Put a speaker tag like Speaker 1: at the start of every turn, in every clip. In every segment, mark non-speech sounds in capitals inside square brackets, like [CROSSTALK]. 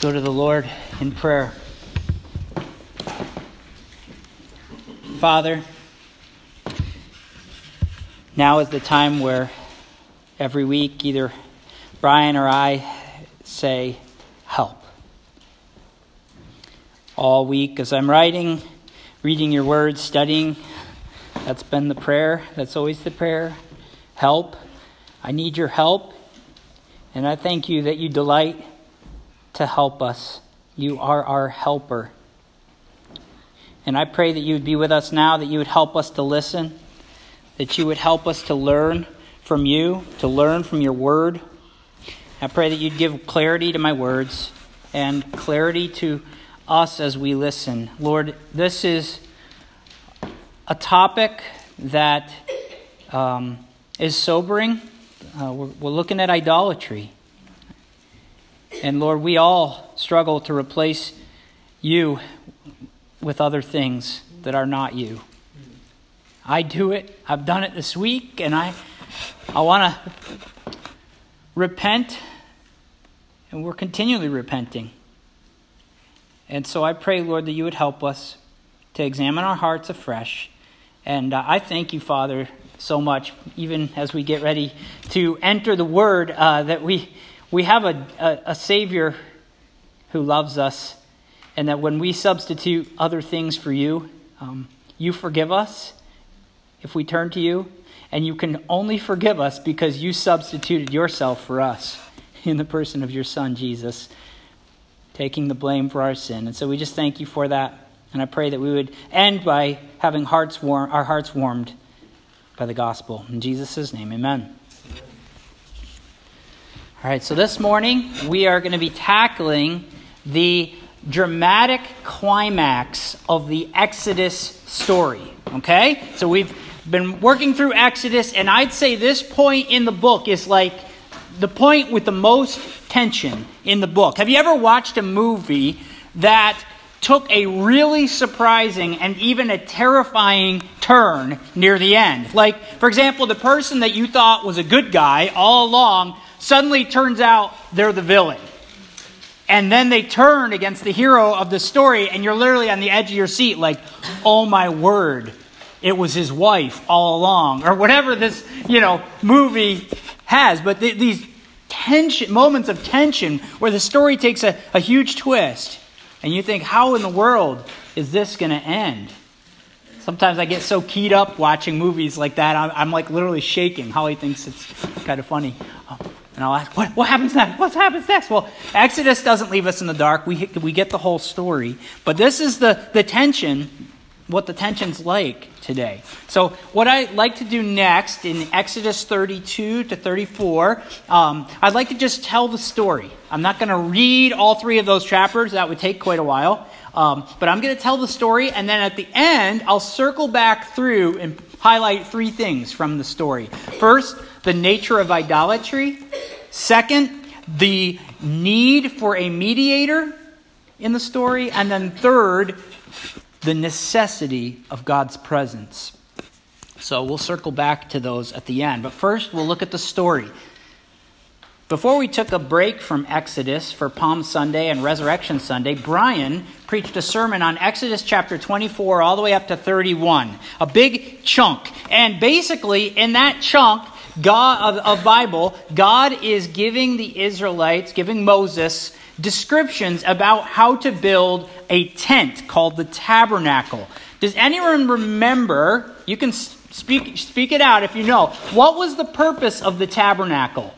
Speaker 1: go to the Lord in prayer. Father, now is the time where every week either Brian or I say, Help. All week as I'm writing, reading your words, studying, that's been the prayer. That's always the prayer. Help. I need your help. And I thank you that you delight to help us. You are our helper. And I pray that you would be with us now, that you would help us to listen, that you would help us to learn from you, to learn from your word. I pray that you'd give clarity to my words and clarity to us as we listen. Lord, this is a topic that um, is sobering. Uh, we're, we're looking at idolatry. And Lord, we all struggle to replace you with other things that are not you. I do it. I've done it this week, and I, I want to repent, and we're continually repenting. And so I pray, Lord, that you would help us to examine our hearts afresh. And uh, I thank you, Father, so much, even as we get ready to enter the Word, uh, that we, we have a, a, a Savior who loves us and that when we substitute other things for you, um, you forgive us if we turn to you, and you can only forgive us because you substituted yourself for us [LAUGHS] in the person of your Son, Jesus, taking the blame for our sin. And so we just thank you for that. And I pray that we would end by having hearts warm, our hearts warmed by the gospel. In Jesus' name, amen. All right, so this morning we are going to be tackling the dramatic climax of the Exodus story. Okay? So we've been working through Exodus, and I'd say this point in the book is like the point with the most tension in the book. Have you ever watched a movie that took a really surprising and even a terrifying turn near the end? Like, for example, the person that you thought was a good guy all along suddenly turns out they're the villain and then they turn against the hero of the story, and you're literally on the edge of your seat, like, oh my word, it was his wife all along, or whatever this, you know, movie has. But th- these tension, moments of tension where the story takes a, a huge twist, and you think, how in the world is this going to end? Sometimes I get so keyed up watching movies like that, I'm, I'm like literally shaking. Holly thinks it's kind of funny. Um, and I'll ask, what, what happens next? What happens next? Well, Exodus doesn't leave us in the dark. We, we get the whole story. But this is the, the tension, what the tension's like today. So, what I'd like to do next in Exodus 32 to 34, um, I'd like to just tell the story. I'm not going to read all three of those chapters, that would take quite a while. Um, but I'm going to tell the story, and then at the end, I'll circle back through and highlight three things from the story. First, the nature of idolatry. Second, the need for a mediator in the story. And then third, the necessity of God's presence. So we'll circle back to those at the end. But first, we'll look at the story. Before we took a break from Exodus for Palm Sunday and Resurrection Sunday, Brian preached a sermon on Exodus chapter 24 all the way up to 31, a big chunk. And basically, in that chunk, God of, of Bible, God is giving the Israelites, giving Moses descriptions about how to build a tent called the tabernacle. Does anyone remember? You can speak speak it out if you know. What was the purpose of the tabernacle?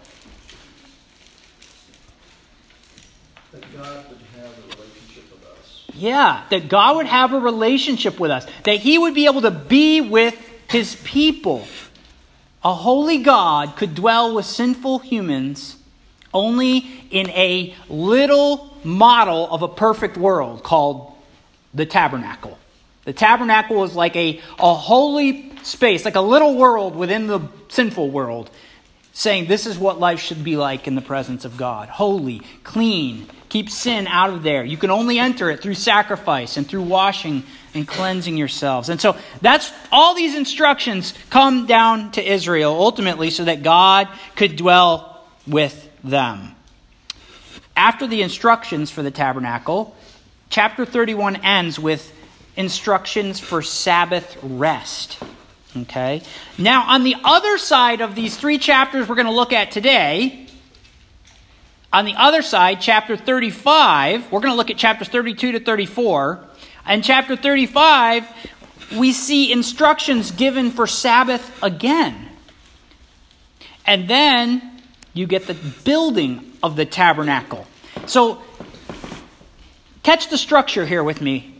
Speaker 2: That God would have a relationship with us.
Speaker 1: Yeah, that God would have a relationship with us. That he would be able to be with his people. A holy God could dwell with sinful humans only in a little model of a perfect world called the tabernacle. The tabernacle was like a, a holy space, like a little world within the sinful world, saying this is what life should be like in the presence of God holy, clean, keep sin out of there. You can only enter it through sacrifice and through washing and cleansing yourselves. And so that's all these instructions come down to Israel ultimately so that God could dwell with them. after the instructions for the tabernacle, chapter 31 ends with instructions for Sabbath rest. Okay? Now, on the other side of these three chapters we're going to look at today, on the other side, chapter 35, we're going to look at chapters 32 to 34. In chapter 35, we see instructions given for Sabbath again. And then you get the building of the tabernacle. So, catch the structure here with me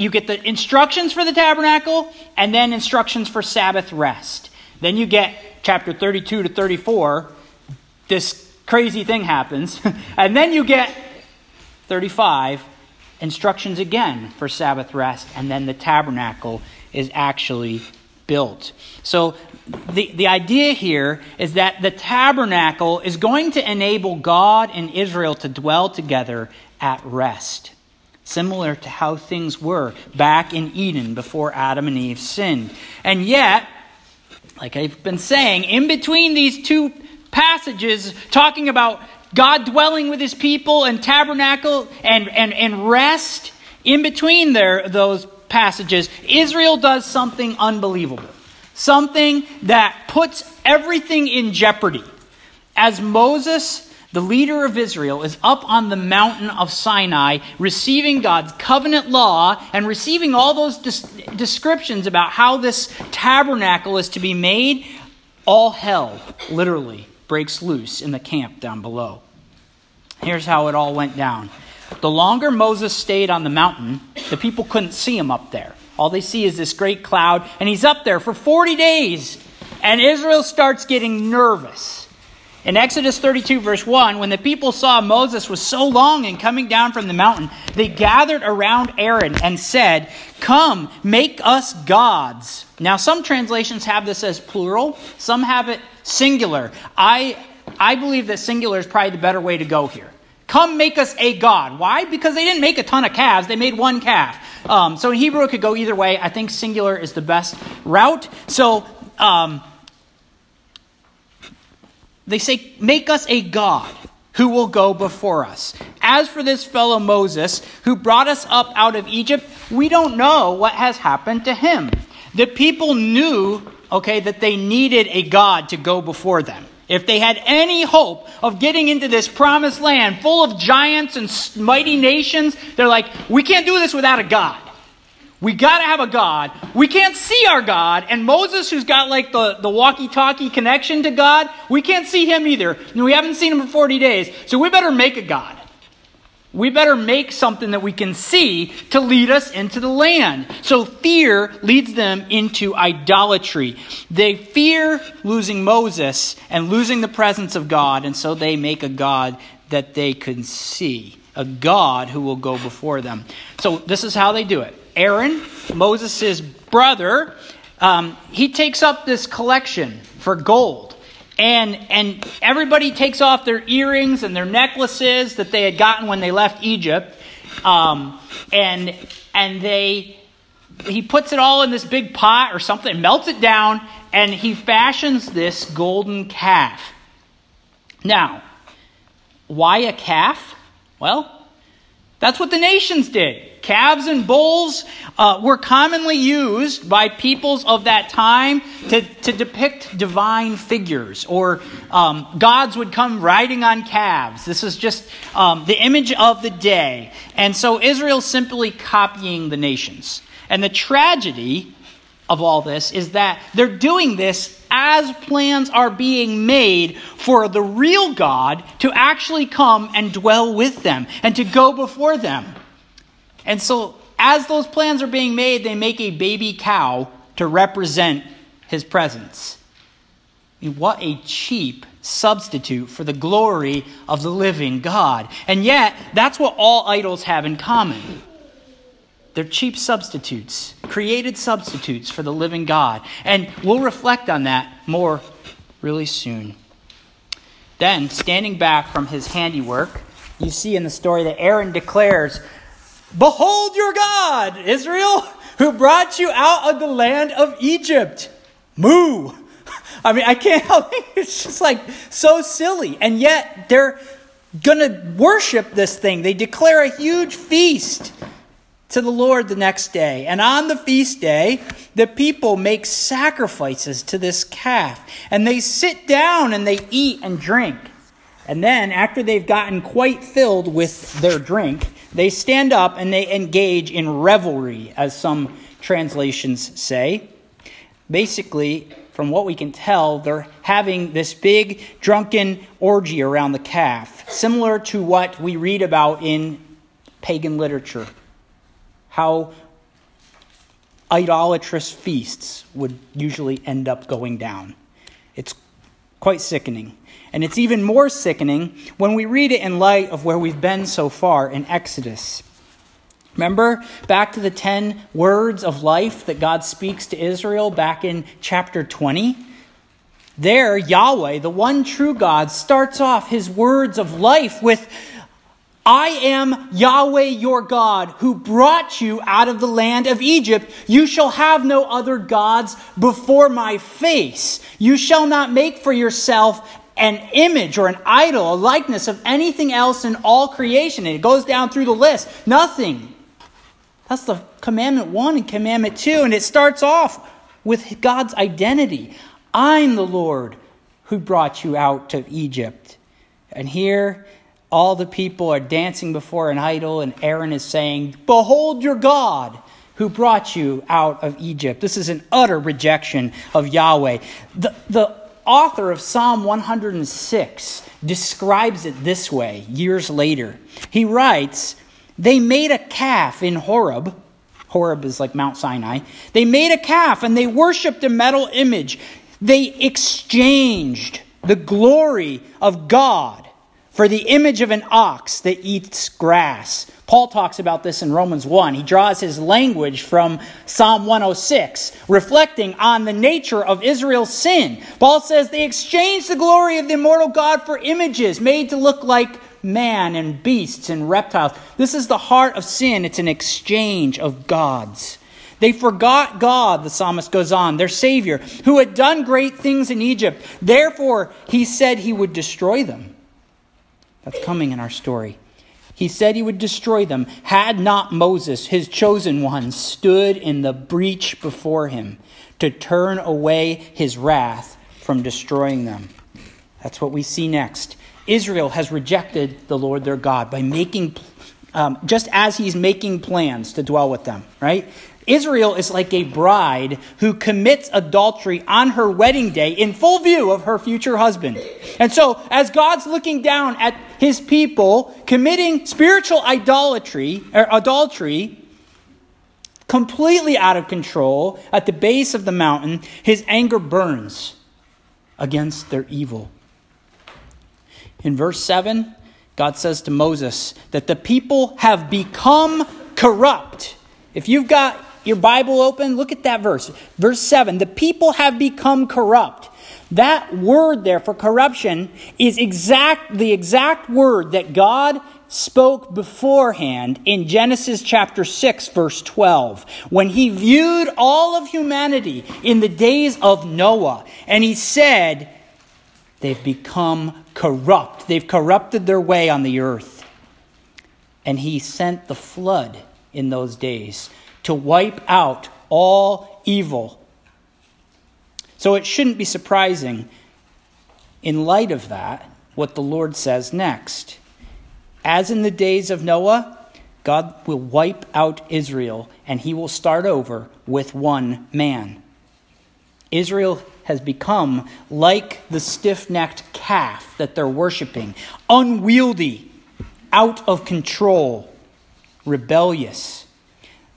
Speaker 1: you get the instructions for the tabernacle and then instructions for Sabbath rest. Then you get chapter 32 to 34. This crazy thing happens. [LAUGHS] and then you get 35 instructions again for Sabbath rest. And then the tabernacle is actually built. So the, the idea here is that the tabernacle is going to enable God and Israel to dwell together at rest similar to how things were back in Eden before Adam and Eve sinned. And yet, like I've been saying, in between these two passages talking about God dwelling with his people and tabernacle and, and, and rest, in between there, those passages, Israel does something unbelievable. Something that puts everything in jeopardy. As Moses the leader of Israel, is up on the mountain of Sinai receiving God's covenant law and receiving all those des- descriptions about how this tabernacle is to be made. All hell, literally, breaks loose in the camp down below. Here's how it all went down. The longer Moses stayed on the mountain, the people couldn't see him up there. All they see is this great cloud, and he's up there for 40 days. And Israel starts getting nervous in Exodus 32, verse 1, when the people saw Moses was so long in coming down from the mountain, they gathered around Aaron and said, Come, make us gods. Now, some translations have this as plural, some have it singular. I, I believe that singular is probably the better way to go here. Come make us a god. Why? Because they didn't make a ton of calves, they made one calf. Um, so in Hebrew, it could go either way. I think singular is the best route. So, um, they say, Make us a God who will go before us. As for this fellow Moses, who brought us up out of Egypt, we don't know what has happened to him. The people knew, okay, that they needed a God to go before them. If they had any hope of getting into this promised land full of giants and mighty nations, they're like, we can't do this without a God. We got to have a God. We can't see our God. And Moses, who's got like the, the walkie talkie connection to God, we can't see him either. And we haven't seen him for 40 days. So we better make a God. We better make something that we can see to lead us into the land. So fear leads them into idolatry. They fear losing Moses and losing the presence of God, and so they make a God that they can see, a God who will go before them. So this is how they do it. Aaron, Moses' brother, um, he takes up this collection for gold. And, and everybody takes off their earrings and their necklaces that they had gotten when they left Egypt. Um, and, and they, he puts it all in this big pot or something, melts it down, and he fashions this golden calf. Now, why a calf? Well, that's what the nations did. Calves and bulls uh, were commonly used by peoples of that time to, to depict divine figures, or um, gods would come riding on calves. This is just um, the image of the day. And so Israel's simply copying the nations. And the tragedy of all this is that they're doing this as plans are being made for the real God to actually come and dwell with them and to go before them. And so, as those plans are being made, they make a baby cow to represent his presence. I mean, what a cheap substitute for the glory of the living God. And yet, that's what all idols have in common. They're cheap substitutes, created substitutes for the living God. And we'll reflect on that more really soon. Then, standing back from his handiwork, you see in the story that Aaron declares Behold your God, Israel, who brought you out of the land of Egypt. Moo. [LAUGHS] I mean, I can't [LAUGHS] help it. It's just like so silly. And yet, they're going to worship this thing. They declare a huge feast to the Lord the next day. And on the feast day, the people make sacrifices to this calf. And they sit down and they eat and drink. And then, after they've gotten quite filled with their drink, they stand up and they engage in revelry, as some translations say. Basically, from what we can tell, they're having this big drunken orgy around the calf, similar to what we read about in pagan literature how idolatrous feasts would usually end up going down. It's quite sickening. And it's even more sickening when we read it in light of where we've been so far in Exodus. Remember back to the 10 words of life that God speaks to Israel back in chapter 20? There, Yahweh, the one true God, starts off his words of life with I am Yahweh your God who brought you out of the land of Egypt. You shall have no other gods before my face. You shall not make for yourself an image or an idol, a likeness of anything else in all creation. And it goes down through the list. Nothing. That's the commandment one and commandment two. And it starts off with God's identity. I'm the Lord who brought you out of Egypt. And here all the people are dancing before an idol, and Aaron is saying, Behold your God who brought you out of Egypt. This is an utter rejection of Yahweh. The, the author of Psalm 106 describes it this way years later. He writes, They made a calf in Horeb. Horeb is like Mount Sinai. They made a calf and they worshiped a metal image. They exchanged the glory of God for the image of an ox that eats grass. Paul talks about this in Romans 1. He draws his language from Psalm 106, reflecting on the nature of Israel's sin. Paul says they exchanged the glory of the immortal God for images made to look like man and beasts and reptiles. This is the heart of sin. It's an exchange of gods. They forgot God, the psalmist goes on, their Savior, who had done great things in Egypt. Therefore, he said he would destroy them. That's coming in our story. He said he would destroy them had not Moses, his chosen one, stood in the breach before him to turn away his wrath from destroying them. That's what we see next. Israel has rejected the Lord their God by making, um, just as he's making plans to dwell with them, right? Israel is like a bride who commits adultery on her wedding day in full view of her future husband. And so, as God's looking down at his people committing spiritual idolatry or adultery, completely out of control at the base of the mountain, his anger burns against their evil. In verse 7, God says to Moses that the people have become corrupt. If you've got your Bible open, look at that verse. Verse 7 The people have become corrupt. That word there for corruption is exact the exact word that God spoke beforehand in Genesis chapter 6 verse 12 when he viewed all of humanity in the days of Noah and he said they've become corrupt they've corrupted their way on the earth and he sent the flood in those days to wipe out all evil. So it shouldn't be surprising, in light of that, what the Lord says next. As in the days of Noah, God will wipe out Israel and he will start over with one man. Israel has become like the stiff necked calf that they're worshiping unwieldy, out of control, rebellious.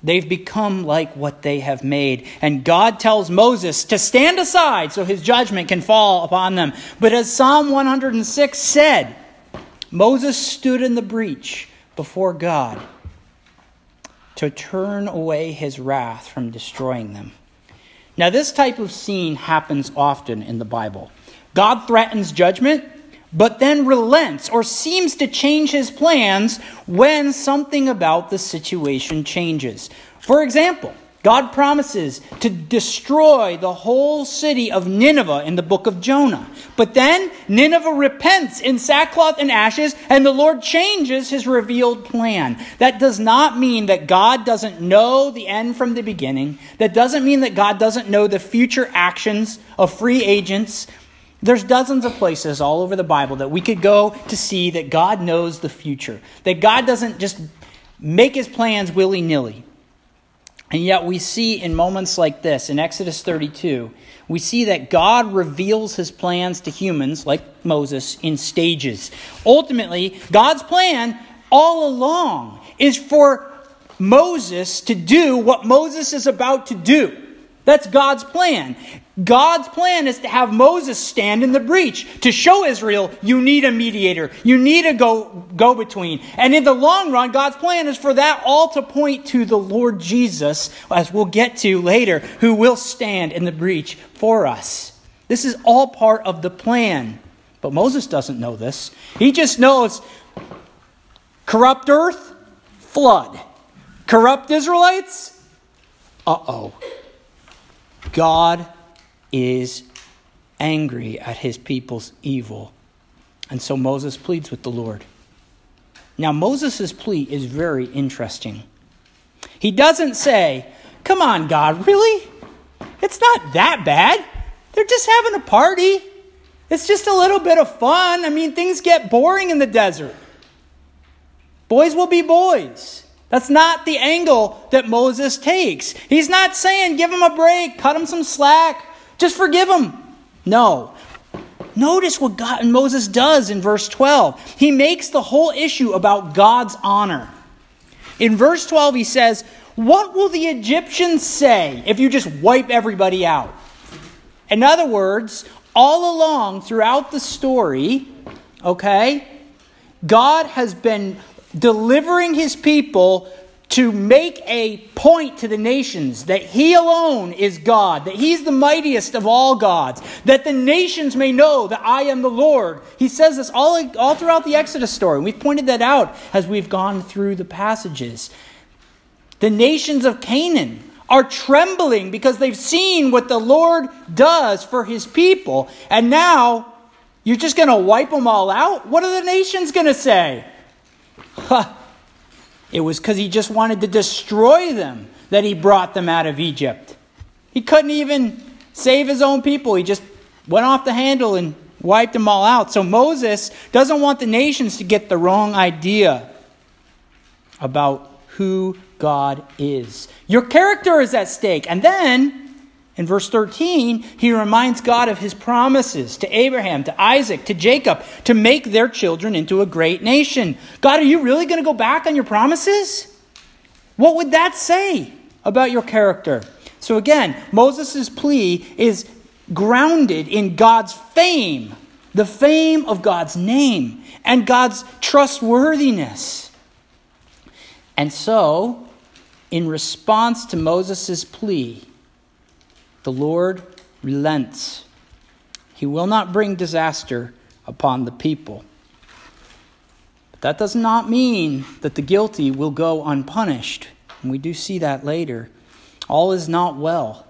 Speaker 1: They've become like what they have made. And God tells Moses to stand aside so his judgment can fall upon them. But as Psalm 106 said, Moses stood in the breach before God to turn away his wrath from destroying them. Now, this type of scene happens often in the Bible. God threatens judgment, but then relents or seems to change his plans when something about the situation changes. For example, God promises to destroy the whole city of Nineveh in the book of Jonah. But then Nineveh repents in sackcloth and ashes, and the Lord changes his revealed plan. That does not mean that God doesn't know the end from the beginning. That doesn't mean that God doesn't know the future actions of free agents. There's dozens of places all over the Bible that we could go to see that God knows the future. That God doesn't just make his plans willy nilly. And yet, we see in moments like this, in Exodus 32, we see that God reveals his plans to humans, like Moses, in stages. Ultimately, God's plan all along is for Moses to do what Moses is about to do. That's God's plan. God's plan is to have Moses stand in the breach to show Israel you need a mediator, you need a go, go between. And in the long run, God's plan is for that all to point to the Lord Jesus, as we'll get to later, who will stand in the breach for us. This is all part of the plan. But Moses doesn't know this. He just knows corrupt earth, flood. Corrupt Israelites, uh oh. God is angry at his people's evil. And so Moses pleads with the Lord. Now, Moses' plea is very interesting. He doesn't say, Come on, God, really? It's not that bad. They're just having a party. It's just a little bit of fun. I mean, things get boring in the desert. Boys will be boys. That's not the angle that Moses takes. He's not saying, give him a break, cut him some slack. Just forgive him. No. Notice what God and Moses does in verse 12. He makes the whole issue about God's honor. In verse 12, he says, What will the Egyptians say if you just wipe everybody out? In other words, all along throughout the story, okay, God has been delivering his people to make a point to the nations that he alone is God, that he's the mightiest of all gods, that the nations may know that I am the Lord. He says this all, all throughout the Exodus story. We've pointed that out as we've gone through the passages. The nations of Canaan are trembling because they've seen what the Lord does for his people. And now you're just going to wipe them all out? What are the nations going to say? Huh it was because he just wanted to destroy them that he brought them out of Egypt. He couldn't even save his own people. He just went off the handle and wiped them all out. So Moses doesn't want the nations to get the wrong idea about who God is. Your character is at stake. And then in verse 13, he reminds God of his promises to Abraham, to Isaac, to Jacob, to make their children into a great nation. God, are you really going to go back on your promises? What would that say about your character? So again, Moses' plea is grounded in God's fame, the fame of God's name, and God's trustworthiness. And so, in response to Moses' plea, the Lord relents. He will not bring disaster upon the people. But that does not mean that the guilty will go unpunished. And we do see that later. All is not well.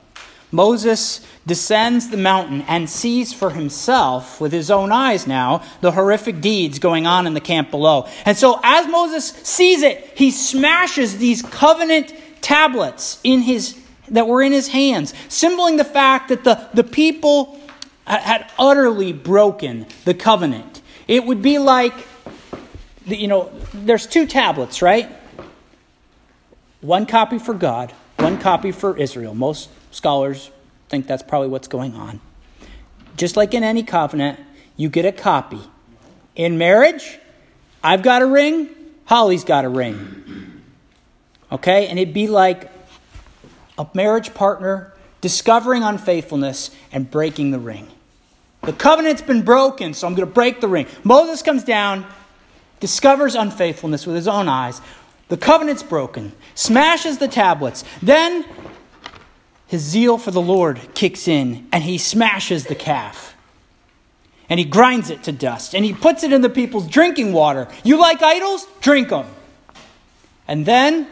Speaker 1: Moses descends the mountain and sees for himself, with his own eyes now, the horrific deeds going on in the camp below. And so, as Moses sees it, he smashes these covenant tablets in his that were in his hands, symboling the fact that the, the people had utterly broken the covenant. It would be like, you know, there's two tablets, right? One copy for God, one copy for Israel. Most scholars think that's probably what's going on. Just like in any covenant, you get a copy. In marriage, I've got a ring, Holly's got a ring. Okay? And it'd be like a marriage partner discovering unfaithfulness and breaking the ring. The covenant's been broken, so I'm going to break the ring. Moses comes down, discovers unfaithfulness with his own eyes. The covenant's broken, smashes the tablets. Then his zeal for the Lord kicks in, and he smashes the calf. And he grinds it to dust, and he puts it in the people's drinking water. You like idols? Drink them. And then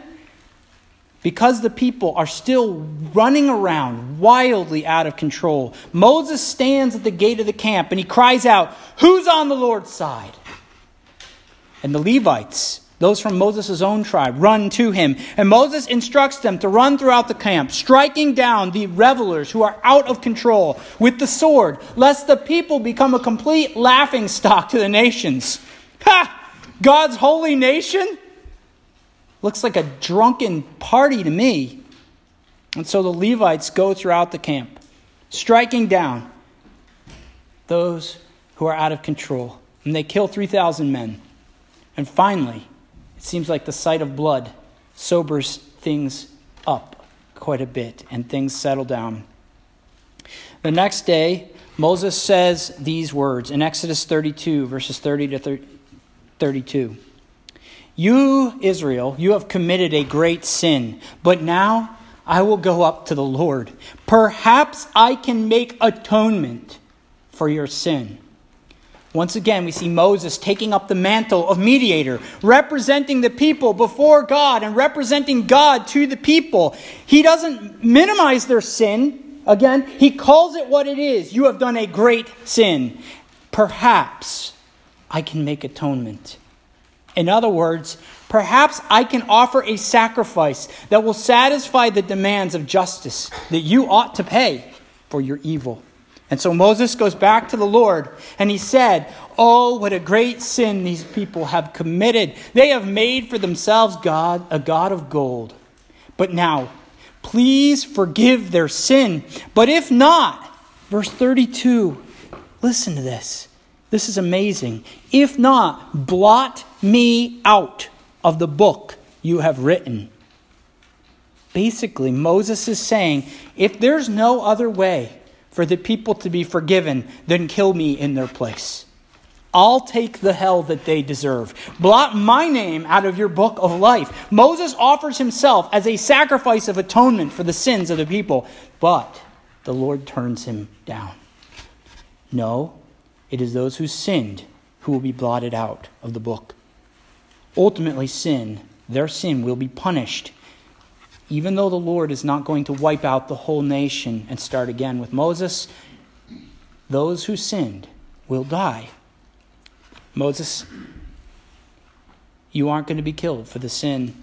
Speaker 1: because the people are still running around wildly out of control, Moses stands at the gate of the camp and he cries out, Who's on the Lord's side? And the Levites, those from Moses' own tribe, run to him. And Moses instructs them to run throughout the camp, striking down the revelers who are out of control with the sword, lest the people become a complete laughing stock to the nations. Ha! God's holy nation? Looks like a drunken party to me. And so the Levites go throughout the camp, striking down those who are out of control. And they kill 3,000 men. And finally, it seems like the sight of blood sobers things up quite a bit and things settle down. The next day, Moses says these words in Exodus 32, verses 30 to 32. You, Israel, you have committed a great sin, but now I will go up to the Lord. Perhaps I can make atonement for your sin. Once again, we see Moses taking up the mantle of mediator, representing the people before God and representing God to the people. He doesn't minimize their sin. Again, he calls it what it is. You have done a great sin. Perhaps I can make atonement. In other words, perhaps I can offer a sacrifice that will satisfy the demands of justice that you ought to pay for your evil. And so Moses goes back to the Lord and he said, Oh, what a great sin these people have committed. They have made for themselves God a God of gold. But now, please forgive their sin. But if not, verse 32, listen to this. This is amazing. If not, blot me out of the book you have written. Basically, Moses is saying if there's no other way for the people to be forgiven, then kill me in their place. I'll take the hell that they deserve. Blot my name out of your book of life. Moses offers himself as a sacrifice of atonement for the sins of the people, but the Lord turns him down. No, it is those who sinned who will be blotted out of the book. Ultimately, sin, their sin, will be punished, even though the Lord is not going to wipe out the whole nation and start again with Moses. Those who sinned will die. Moses, you aren't going to be killed for the sin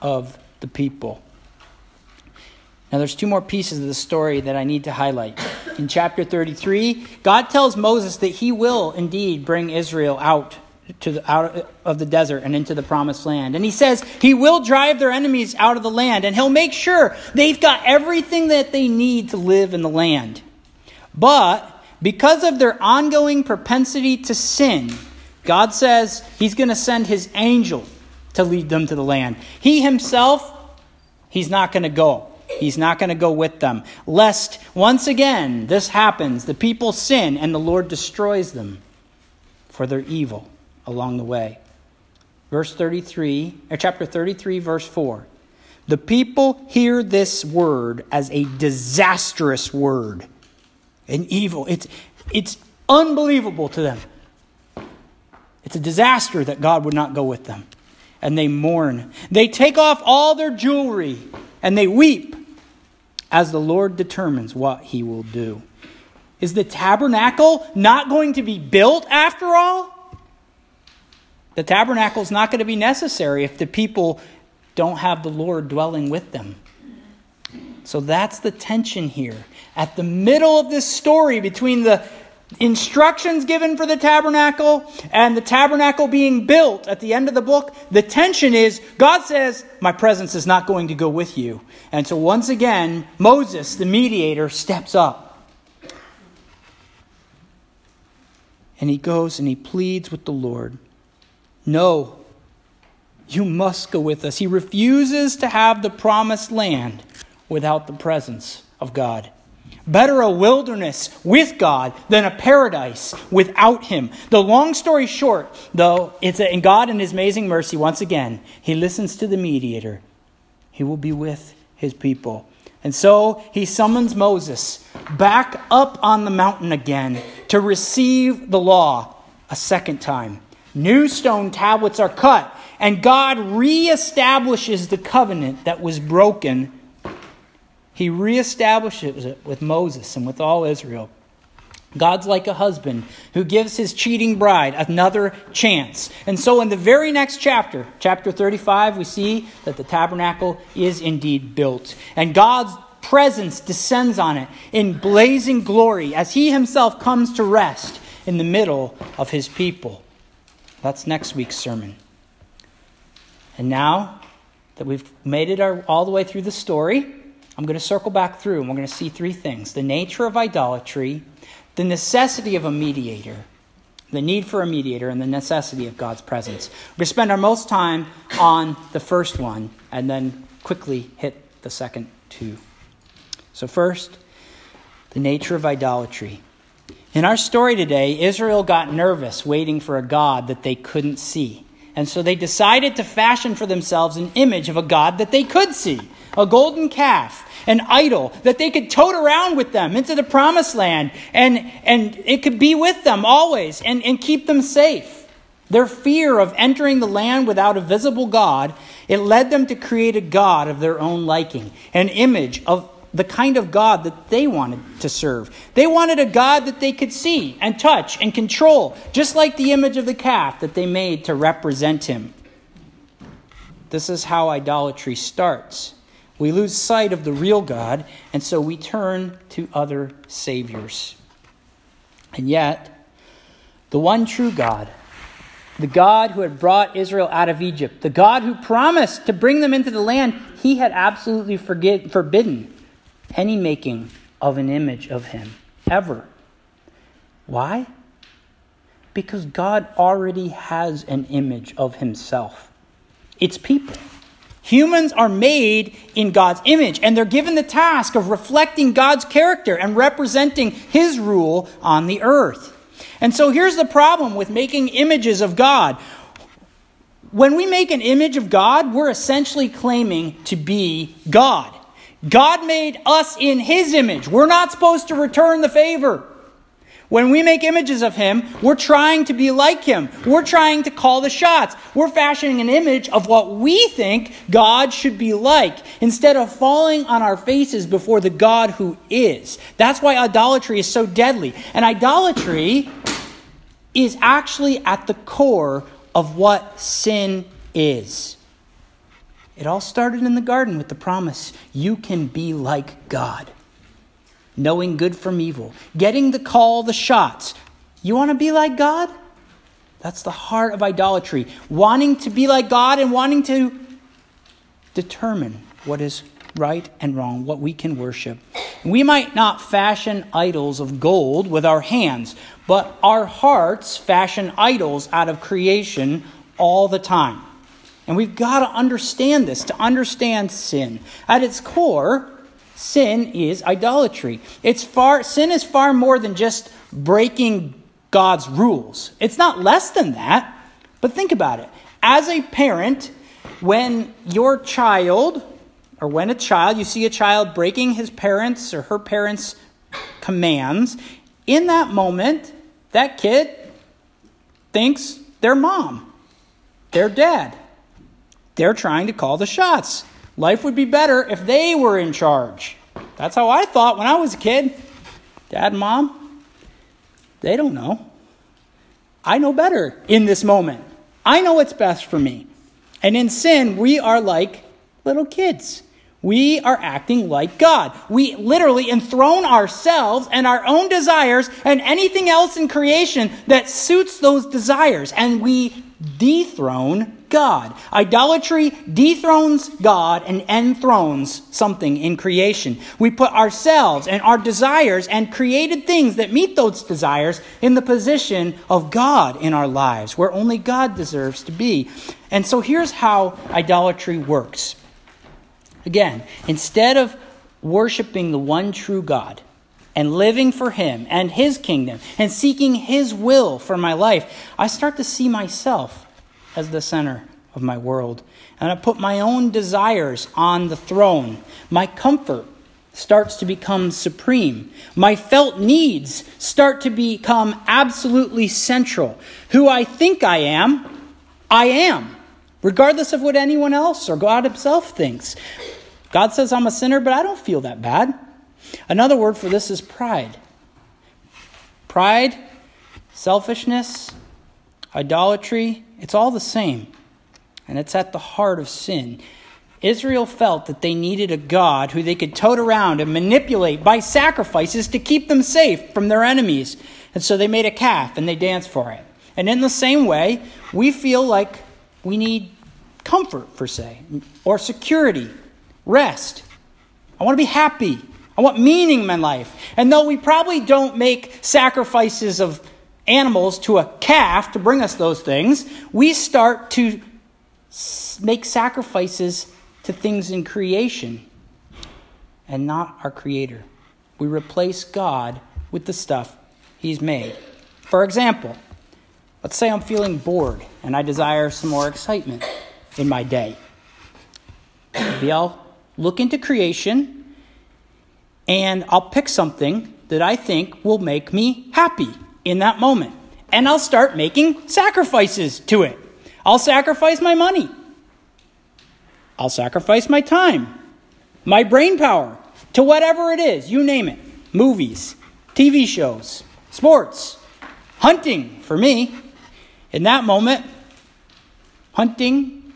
Speaker 1: of the people. Now, there's two more pieces of the story that I need to highlight. In chapter 33, God tells Moses that he will indeed bring Israel out to the, out of the desert and into the promised land. And he says he will drive their enemies out of the land and he'll make sure they've got everything that they need to live in the land. But because of their ongoing propensity to sin, God says he's going to send his angel to lead them to the land. He himself, he's not going to go. He's not going to go with them. Lest once again this happens, the people sin and the Lord destroys them for their evil along the way. Verse 33, or chapter 33, verse 4. The people hear this word as a disastrous word, an evil. It's, it's unbelievable to them. It's a disaster that God would not go with them. And they mourn. They take off all their jewelry and they weep as the Lord determines what he will do. Is the tabernacle not going to be built after all? The tabernacle is not going to be necessary if the people don't have the Lord dwelling with them. So that's the tension here. At the middle of this story between the instructions given for the tabernacle and the tabernacle being built at the end of the book, the tension is God says, My presence is not going to go with you. And so once again, Moses, the mediator, steps up. And he goes and he pleads with the Lord. No, you must go with us. He refuses to have the promised land without the presence of God. Better a wilderness with God than a paradise without Him. The long story short, though, it's in God in His amazing mercy, once again, He listens to the mediator. He will be with His people. And so He summons Moses back up on the mountain again to receive the law a second time. New stone tablets are cut, and God reestablishes the covenant that was broken. He reestablishes it with Moses and with all Israel. God's like a husband who gives his cheating bride another chance. And so, in the very next chapter, chapter 35, we see that the tabernacle is indeed built. And God's presence descends on it in blazing glory as he himself comes to rest in the middle of his people. That's next week's sermon. And now that we've made it our, all the way through the story, I'm going to circle back through and we're going to see three things the nature of idolatry the necessity of a mediator, the need for a mediator, and the necessity of God's presence. We're going to spend our most time on the first one and then quickly hit the second two. So, first, the nature of idolatry. In our story today, Israel got nervous waiting for a God that they couldn't see. And so they decided to fashion for themselves an image of a God that they could see a golden calf an idol that they could tote around with them into the promised land and, and it could be with them always and, and keep them safe. Their fear of entering the land without a visible God, it led them to create a God of their own liking, an image of the kind of God that they wanted to serve. They wanted a God that they could see and touch and control, just like the image of the calf that they made to represent him. This is how idolatry starts. We lose sight of the real God, and so we turn to other saviors. And yet, the one true God, the God who had brought Israel out of Egypt, the God who promised to bring them into the land, he had absolutely forbidden any making of an image of him, ever. Why? Because God already has an image of himself. It's people. Humans are made in God's image, and they're given the task of reflecting God's character and representing His rule on the earth. And so here's the problem with making images of God. When we make an image of God, we're essentially claiming to be God. God made us in His image. We're not supposed to return the favor. When we make images of him, we're trying to be like him. We're trying to call the shots. We're fashioning an image of what we think God should be like instead of falling on our faces before the God who is. That's why idolatry is so deadly. And idolatry is actually at the core of what sin is. It all started in the garden with the promise you can be like God knowing good from evil, getting the call the shots. You want to be like God? That's the heart of idolatry. Wanting to be like God and wanting to determine what is right and wrong, what we can worship. We might not fashion idols of gold with our hands, but our hearts fashion idols out of creation all the time. And we've got to understand this to understand sin. At its core, sin is idolatry. It's far sin is far more than just breaking God's rules. It's not less than that. But think about it. As a parent, when your child or when a child you see a child breaking his parents or her parents commands, in that moment, that kid thinks their mom, their dad. They're trying to call the shots. Life would be better if they were in charge. That's how I thought when I was a kid. Dad and mom, they don't know. I know better in this moment. I know what's best for me. And in sin, we are like little kids. We are acting like God. We literally enthrone ourselves and our own desires and anything else in creation that suits those desires. And we dethrone God. Idolatry dethrones God and enthrones something in creation. We put ourselves and our desires and created things that meet those desires in the position of God in our lives, where only God deserves to be. And so here's how idolatry works. Again, instead of worshiping the one true God, and living for Him and His kingdom and seeking His will for my life, I start to see myself as the center of my world. And I put my own desires on the throne, my comfort, starts to become supreme. My felt needs start to become absolutely central. Who I think I am, I am, regardless of what anyone else or God Himself thinks. God says I'm a sinner, but I don't feel that bad. Another word for this is pride. Pride, selfishness, idolatry, it's all the same. And it's at the heart of sin. Israel felt that they needed a God who they could tote around and manipulate by sacrifices to keep them safe from their enemies. And so they made a calf and they danced for it. And in the same way, we feel like we need comfort, per se, or security, rest. I want to be happy. I want meaning in my life. And though we probably don't make sacrifices of animals to a calf to bring us those things, we start to make sacrifices to things in creation and not our Creator. We replace God with the stuff He's made. For example, let's say I'm feeling bored and I desire some more excitement in my day. Maybe I'll look into creation and I'll pick something that I think will make me happy in that moment. And I'll start making sacrifices to it. I'll sacrifice my money. I'll sacrifice my time, my brain power, to whatever it is, you name it movies, TV shows, sports, hunting for me. In that moment, hunting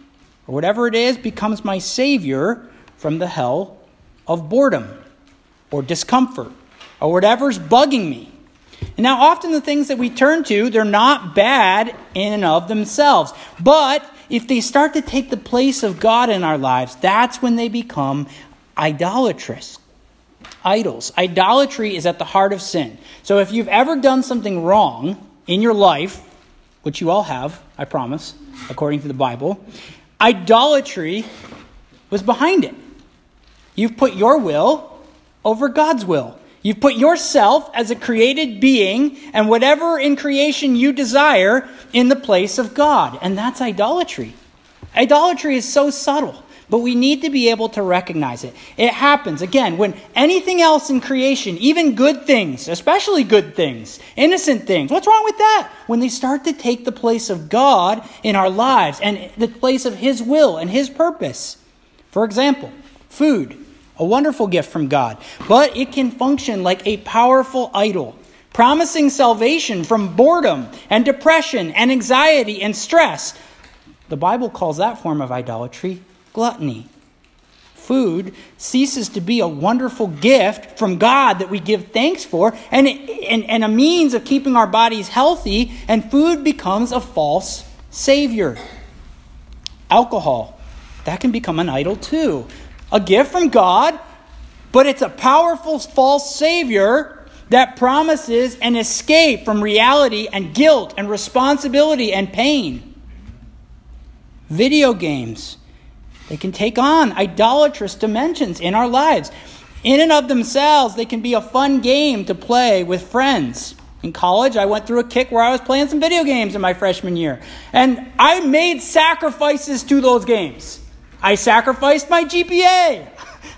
Speaker 1: or whatever it is becomes my savior from the hell of boredom or discomfort or whatever's bugging me. And now, often the things that we turn to, they're not bad in and of themselves. But if they start to take the place of God in our lives, that's when they become idolatrous. Idols. Idolatry is at the heart of sin. So if you've ever done something wrong in your life, which you all have, I promise, according to the Bible, idolatry was behind it. You've put your will over God's will. You've put yourself as a created being and whatever in creation you desire in the place of God. And that's idolatry. Idolatry is so subtle, but we need to be able to recognize it. It happens, again, when anything else in creation, even good things, especially good things, innocent things, what's wrong with that? When they start to take the place of God in our lives and the place of His will and His purpose. For example, food a wonderful gift from God, but it can function like a powerful idol, promising salvation from boredom and depression and anxiety and stress. The Bible calls that form of idolatry gluttony. Food ceases to be a wonderful gift from God that we give thanks for and, and, and a means of keeping our bodies healthy, and food becomes a false savior. Alcohol, that can become an idol too a gift from God, but it's a powerful false Savior that promises an escape from reality and guilt and responsibility and pain. Video games, they can take on idolatrous dimensions in our lives. In and of themselves, they can be a fun game to play with friends. In college, I went through a kick where I was playing some video games in my freshman year. And I made sacrifices to those games. I sacrificed my GPA.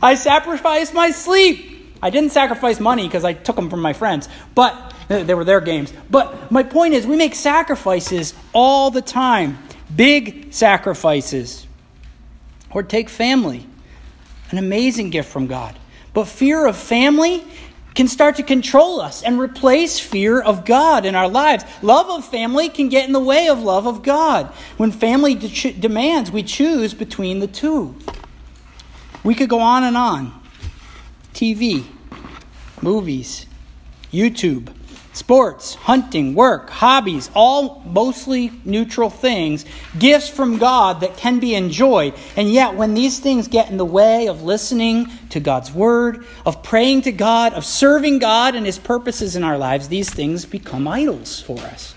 Speaker 1: I sacrificed my sleep. I didn't sacrifice money because I took them from my friends, but uh, they were their games. But my point is, we make sacrifices all the time, big sacrifices. Or take family, an amazing gift from God. But fear of family can start to control us and replace fear of God in our lives. Love of family can get in the way of love of God. When family de- demands, we choose between the two. We could go on and on. TV, movies, YouTube, sports, hunting, work, hobbies, all mostly neutral things, gifts from God that can be enjoyed. And yet, when these things get in the way of listening to God's word, of praying to God, of serving God and his purposes in our lives, these things become idols for us.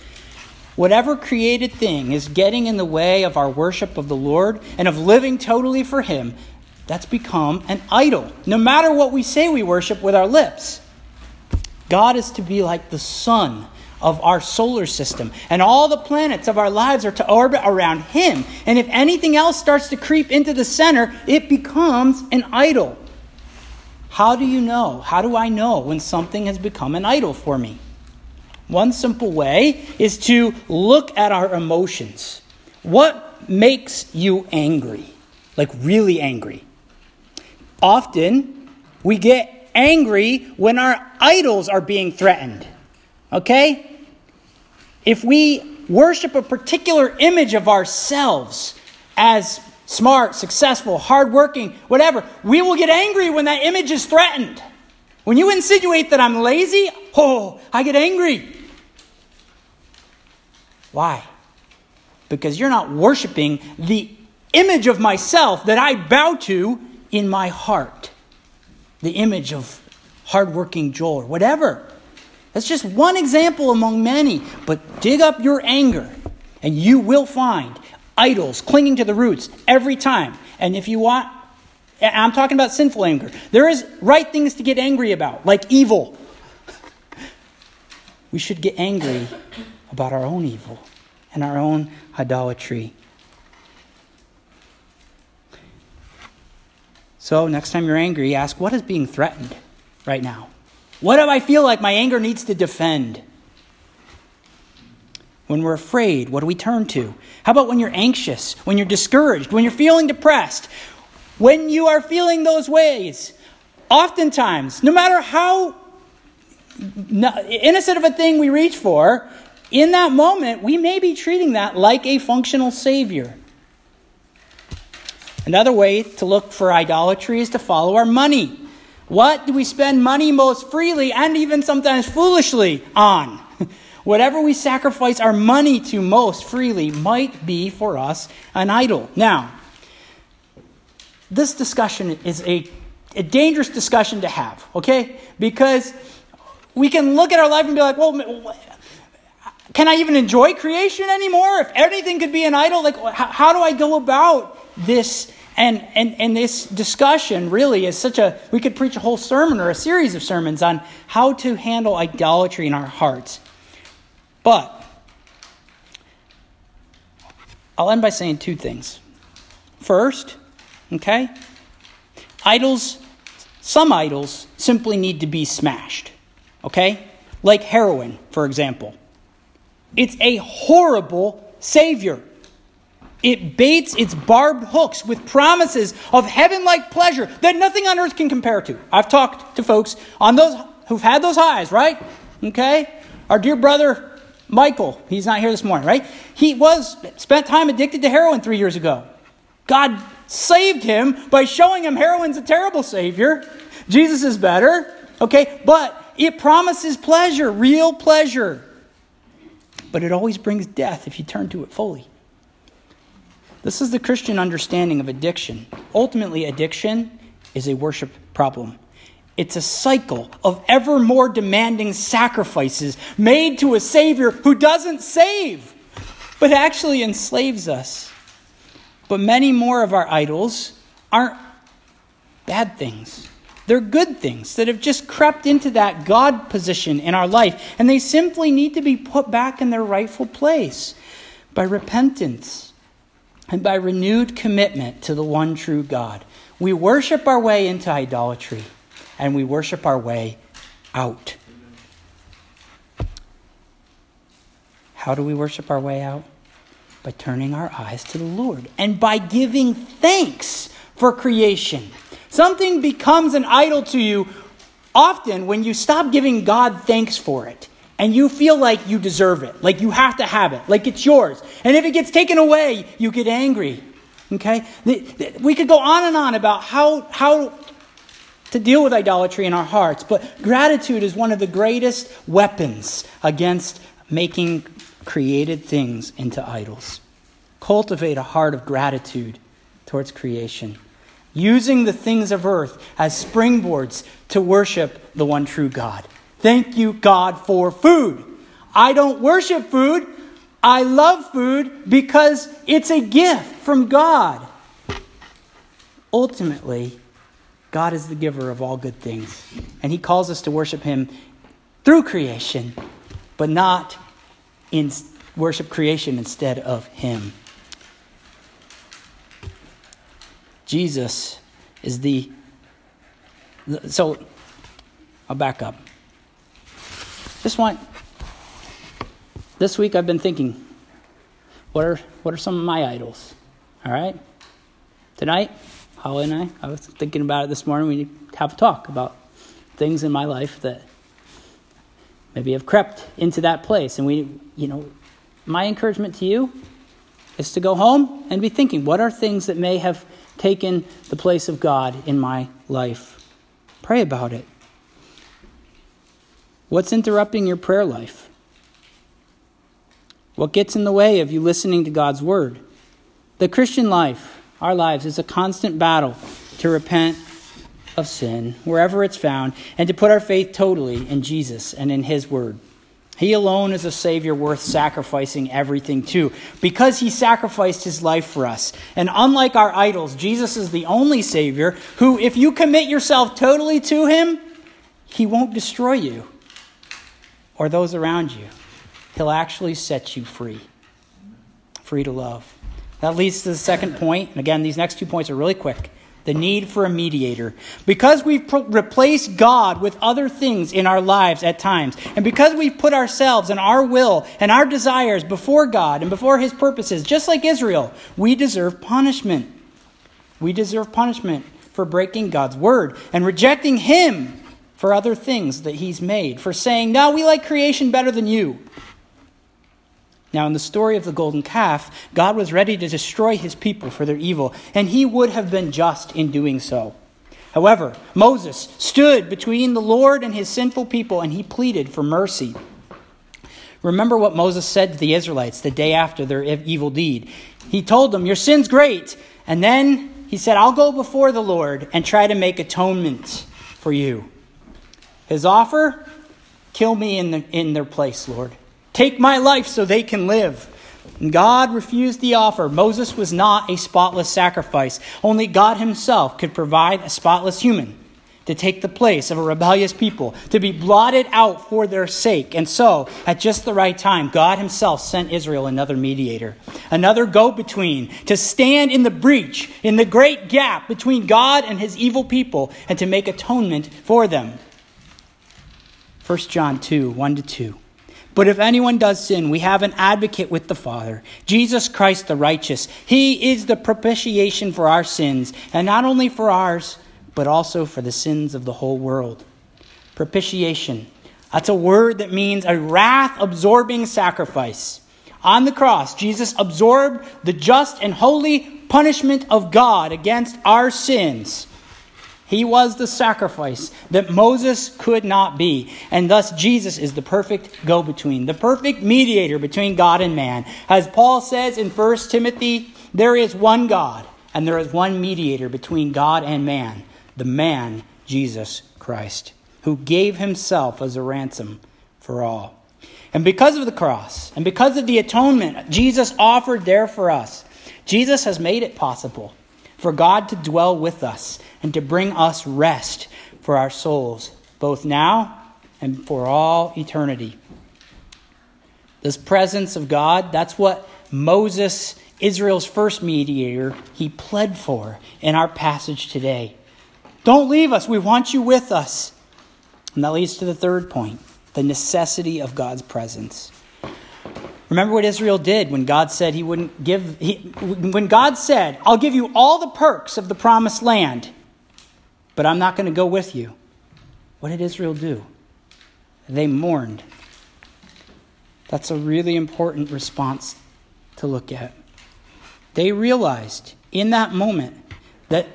Speaker 1: Whatever created thing is getting in the way of our worship of the Lord and of living totally for him, that's become an idol, no matter what we say we worship with our lips. God is to be like the sun of our solar system, and all the planets of our lives are to orbit around Him. And if anything else starts to creep into the center, it becomes an idol. How do you know? How do I know when something has become an idol for me? One simple way is to look at our emotions. What makes you angry? Like really angry? Often we get angry when our idols are being threatened. Okay? If we worship a particular image of ourselves as smart, successful, hardworking, whatever, we will get angry when that image is threatened. When you insinuate that I'm lazy, oh, I get angry. Why? Because you're not worshiping the image of myself that I bow to in my heart. The image of hardworking Joel or whatever. That's just one example among many. But dig up your anger, and you will find idols clinging to the roots every time. And if you want, I'm talking about sinful anger. There is right things to get angry about, like evil. [LAUGHS] We should get angry about our own evil and our own idolatry. So, next time you're angry, ask what is being threatened right now? What do I feel like my anger needs to defend? When we're afraid, what do we turn to? How about when you're anxious, when you're discouraged, when you're feeling depressed? When you are feeling those ways, oftentimes, no matter how innocent of a thing we reach for, in that moment, we may be treating that like a functional Savior. Another way to look for idolatry is to follow our money. What do we spend money most freely and even sometimes foolishly on? [LAUGHS] Whatever we sacrifice our money to most freely might be for us an idol. Now, this discussion is a, a dangerous discussion to have, okay? Because we can look at our life and be like, well, can I even enjoy creation anymore? If anything could be an idol, like, how, how do I go about this and, and, and this discussion really is such a, we could preach a whole sermon or a series of sermons on how to handle idolatry in our hearts. But I'll end by saying two things. First, okay, idols, some idols simply need to be smashed, okay? Like heroin, for example. It's a horrible savior. It baits its barbed hooks with promises of heaven like pleasure that nothing on earth can compare to. I've talked to folks on those who've had those highs, right? Okay? Our dear brother Michael, he's not here this morning, right? He was spent time addicted to heroin three years ago. God saved him by showing him heroin's a terrible savior. Jesus is better, okay? But it promises pleasure, real pleasure. But it always brings death if you turn to it fully. This is the Christian understanding of addiction. Ultimately, addiction is a worship problem. It's a cycle of ever more demanding sacrifices made to a Savior who doesn't save, but actually enslaves us. But many more of our idols aren't bad things. They're good things that have just crept into that God position in our life, and they simply need to be put back in their rightful place by repentance and by renewed commitment to the one true God. We worship our way into idolatry and we worship our way out. How do we worship our way out? By turning our eyes to the Lord and by giving thanks for creation. Something becomes an idol to you often when you stop giving God thanks for it and you feel like you deserve it, like you have to have it, like it's yours. And if it gets taken away, you get angry. Okay? We could go on and on about how, how to deal with idolatry in our hearts, but gratitude is one of the greatest weapons against making created things into idols. Cultivate a heart of gratitude towards creation, using the things of earth as springboards to worship the one true God. Thank you, God, for food. I don't worship food. I love food because it's a gift from God. Ultimately, God is the giver of all good things, and He calls us to worship Him through creation, but not in worship creation instead of Him. Jesus is the So I'll back up. Just want this week I've been thinking, what are what are some of my idols? All right? Tonight, Holly and I, I was thinking about it this morning. We have a talk about things in my life that maybe have crept into that place. And we, you know, my encouragement to you is to go home and be thinking what are things that may have taken the place of God in my life? Pray about it. What's interrupting your prayer life? What gets in the way of you listening to God's word? The Christian life, our lives, is a constant battle to repent of sin wherever it's found and to put our faith totally in Jesus and in His word. He alone is a Savior worth sacrificing everything to because He sacrificed His life for us. And unlike our idols, Jesus is the only Savior who, if you commit yourself totally to Him, He won't destroy you or those around you. He'll actually set you free, free to love. That leads to the second point. And again, these next two points are really quick the need for a mediator. Because we've pro- replaced God with other things in our lives at times, and because we've put ourselves and our will and our desires before God and before His purposes, just like Israel, we deserve punishment. We deserve punishment for breaking God's word and rejecting Him for other things that He's made, for saying, No, we like creation better than you. Now, in the story of the golden calf, God was ready to destroy his people for their evil, and he would have been just in doing so. However, Moses stood between the Lord and his sinful people, and he pleaded for mercy. Remember what Moses said to the Israelites the day after their evil deed. He told them, Your sin's great. And then he said, I'll go before the Lord and try to make atonement for you. His offer, kill me in, the, in their place, Lord. Take my life so they can live. And God refused the offer. Moses was not a spotless sacrifice. Only God Himself could provide a spotless human to take the place of a rebellious people, to be blotted out for their sake. And so, at just the right time, God Himself sent Israel another mediator, another go between, to stand in the breach, in the great gap between God and His evil people, and to make atonement for them. 1 John 2 1 to 2. But if anyone does sin, we have an advocate with the Father, Jesus Christ the righteous. He is the propitiation for our sins, and not only for ours, but also for the sins of the whole world. Propitiation. That's a word that means a wrath absorbing sacrifice. On the cross, Jesus absorbed the just and holy punishment of God against our sins. He was the sacrifice that Moses could not be. And thus, Jesus is the perfect go between, the perfect mediator between God and man. As Paul says in 1 Timothy, there is one God, and there is one mediator between God and man, the man, Jesus Christ, who gave himself as a ransom for all. And because of the cross, and because of the atonement Jesus offered there for us, Jesus has made it possible for God to dwell with us and to bring us rest for our souls, both now and for all eternity. This presence of God, that's what Moses, Israel's first mediator, he pled for in our passage today. Don't leave us. We want you with us. And that leads to the third point the necessity of God's presence. Remember what Israel did when God said he wouldn't give, he, when God said, I'll give you all the perks of the promised land, but I'm not going to go with you. What did Israel do? They mourned. That's a really important response to look at. They realized in that moment that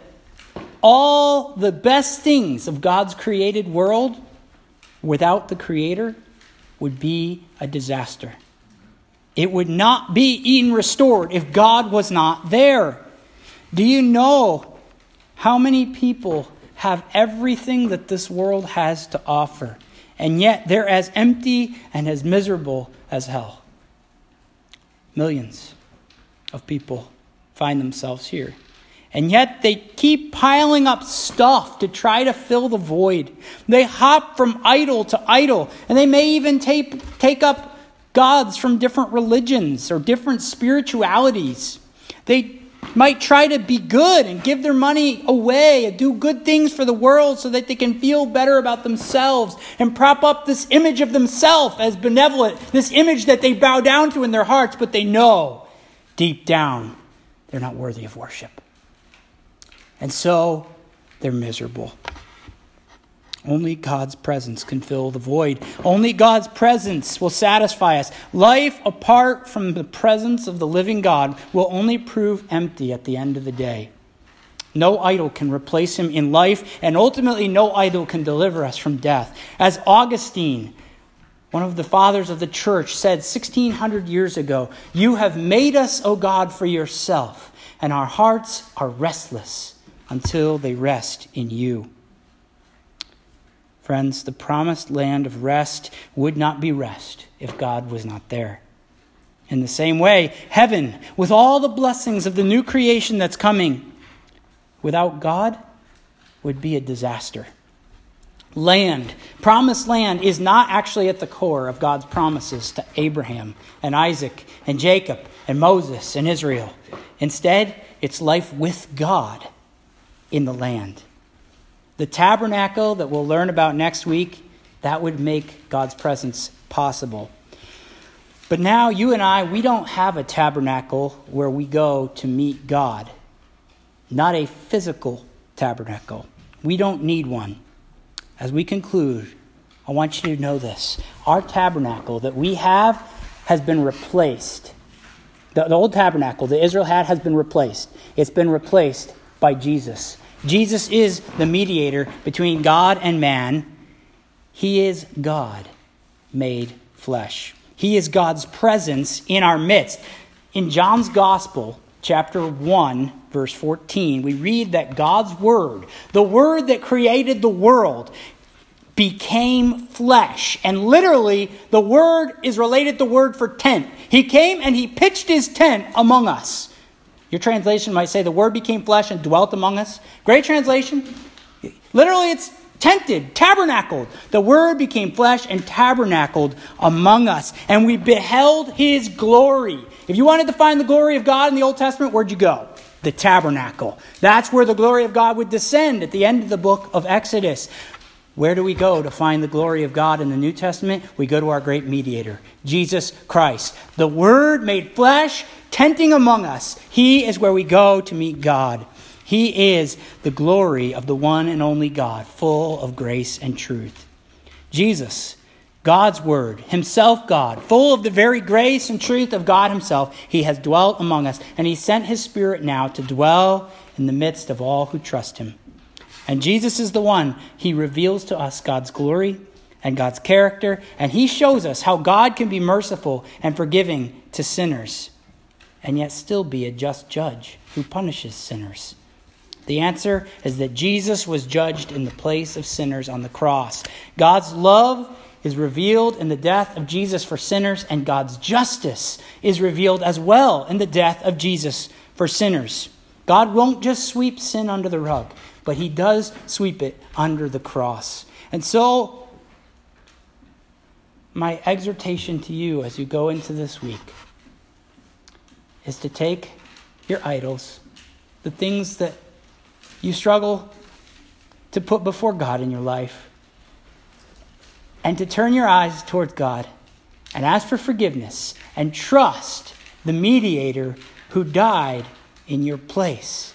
Speaker 1: all the best things of God's created world without the Creator would be a disaster. It would not be Eden restored if God was not there. Do you know how many people have everything that this world has to offer, and yet they're as empty and as miserable as hell? Millions of people find themselves here. And yet they keep piling up stuff to try to fill the void. They hop from idol to idol, and they may even take, take up gods from different religions or different spiritualities. They might try to be good and give their money away and do good things for the world so that they can feel better about themselves and prop up this image of themselves as benevolent, this image that they bow down to in their hearts, but they know deep down they're not worthy of worship. And so they're miserable. Only God's presence can fill the void. Only God's presence will satisfy us. Life apart from the presence of the living God will only prove empty at the end of the day. No idol can replace him in life, and ultimately, no idol can deliver us from death. As Augustine, one of the fathers of the church, said 1600 years ago, You have made us, O God, for yourself, and our hearts are restless until they rest in you. Friends, the promised land of rest would not be rest if God was not there. In the same way, heaven, with all the blessings of the new creation that's coming, without God, would be a disaster. Land, promised land, is not actually at the core of God's promises to Abraham and Isaac and Jacob and Moses and Israel. Instead, it's life with God in the land. The tabernacle that we'll learn about next week, that would make God's presence possible. But now, you and I, we don't have a tabernacle where we go to meet God. Not a physical tabernacle. We don't need one. As we conclude, I want you to know this. Our tabernacle that we have has been replaced. The, the old tabernacle that Israel had has been replaced. It's been replaced by Jesus. Jesus is the mediator between God and man. He is God made flesh. He is God's presence in our midst. In John's Gospel, chapter 1, verse 14, we read that God's Word, the Word that created the world, became flesh. And literally, the Word is related to the word for tent. He came and He pitched His tent among us. Your translation might say, The Word became flesh and dwelt among us. Great translation. Literally, it's tented, tabernacled. The Word became flesh and tabernacled among us. And we beheld His glory. If you wanted to find the glory of God in the Old Testament, where'd you go? The tabernacle. That's where the glory of God would descend at the end of the book of Exodus. Where do we go to find the glory of God in the New Testament? We go to our great mediator, Jesus Christ. The Word made flesh tenting among us. He is where we go to meet God. He is the glory of the one and only God, full of grace and truth. Jesus, God's Word, Himself God, full of the very grace and truth of God Himself, He has dwelt among us, and He sent His Spirit now to dwell in the midst of all who trust Him. And Jesus is the one, He reveals to us God's glory and God's character, and He shows us how God can be merciful and forgiving to sinners and yet still be a just judge who punishes sinners? The answer is that Jesus was judged in the place of sinners on the cross. God's love is revealed in the death of Jesus for sinners, and God's justice is revealed as well in the death of Jesus for sinners. God won't just sweep sin under the rug, but He does sweep it under the cross. And so, my exhortation to you as you go into this week is to take your idols, the things that you struggle to put before God in your life, and to turn your eyes towards God and ask for forgiveness and trust the mediator who died in your place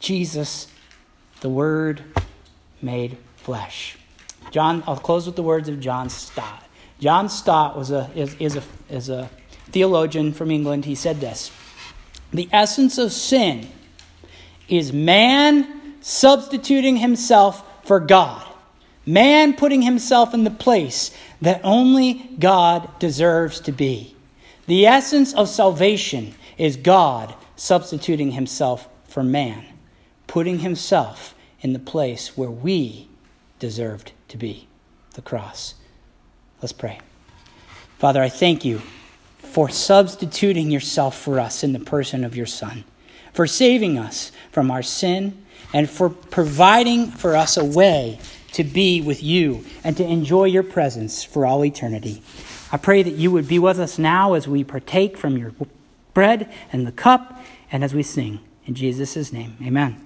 Speaker 1: Jesus, the Word made flesh. John, I'll close with the words of John Stott. John Stott was a, is, is, a, is a theologian from England, he said this The essence of sin is man substituting himself for God, man putting himself in the place that only God deserves to be. The essence of salvation is God substituting himself for man, putting himself in the place where we deserved to be the cross. Let's pray. Father, I thank you for substituting yourself for us in the person of your Son, for saving us from our sin, and for providing for us a way to be with you and to enjoy your presence for all eternity. I pray that you would be with us now as we partake from your bread and the cup and as we sing. In Jesus' name, amen.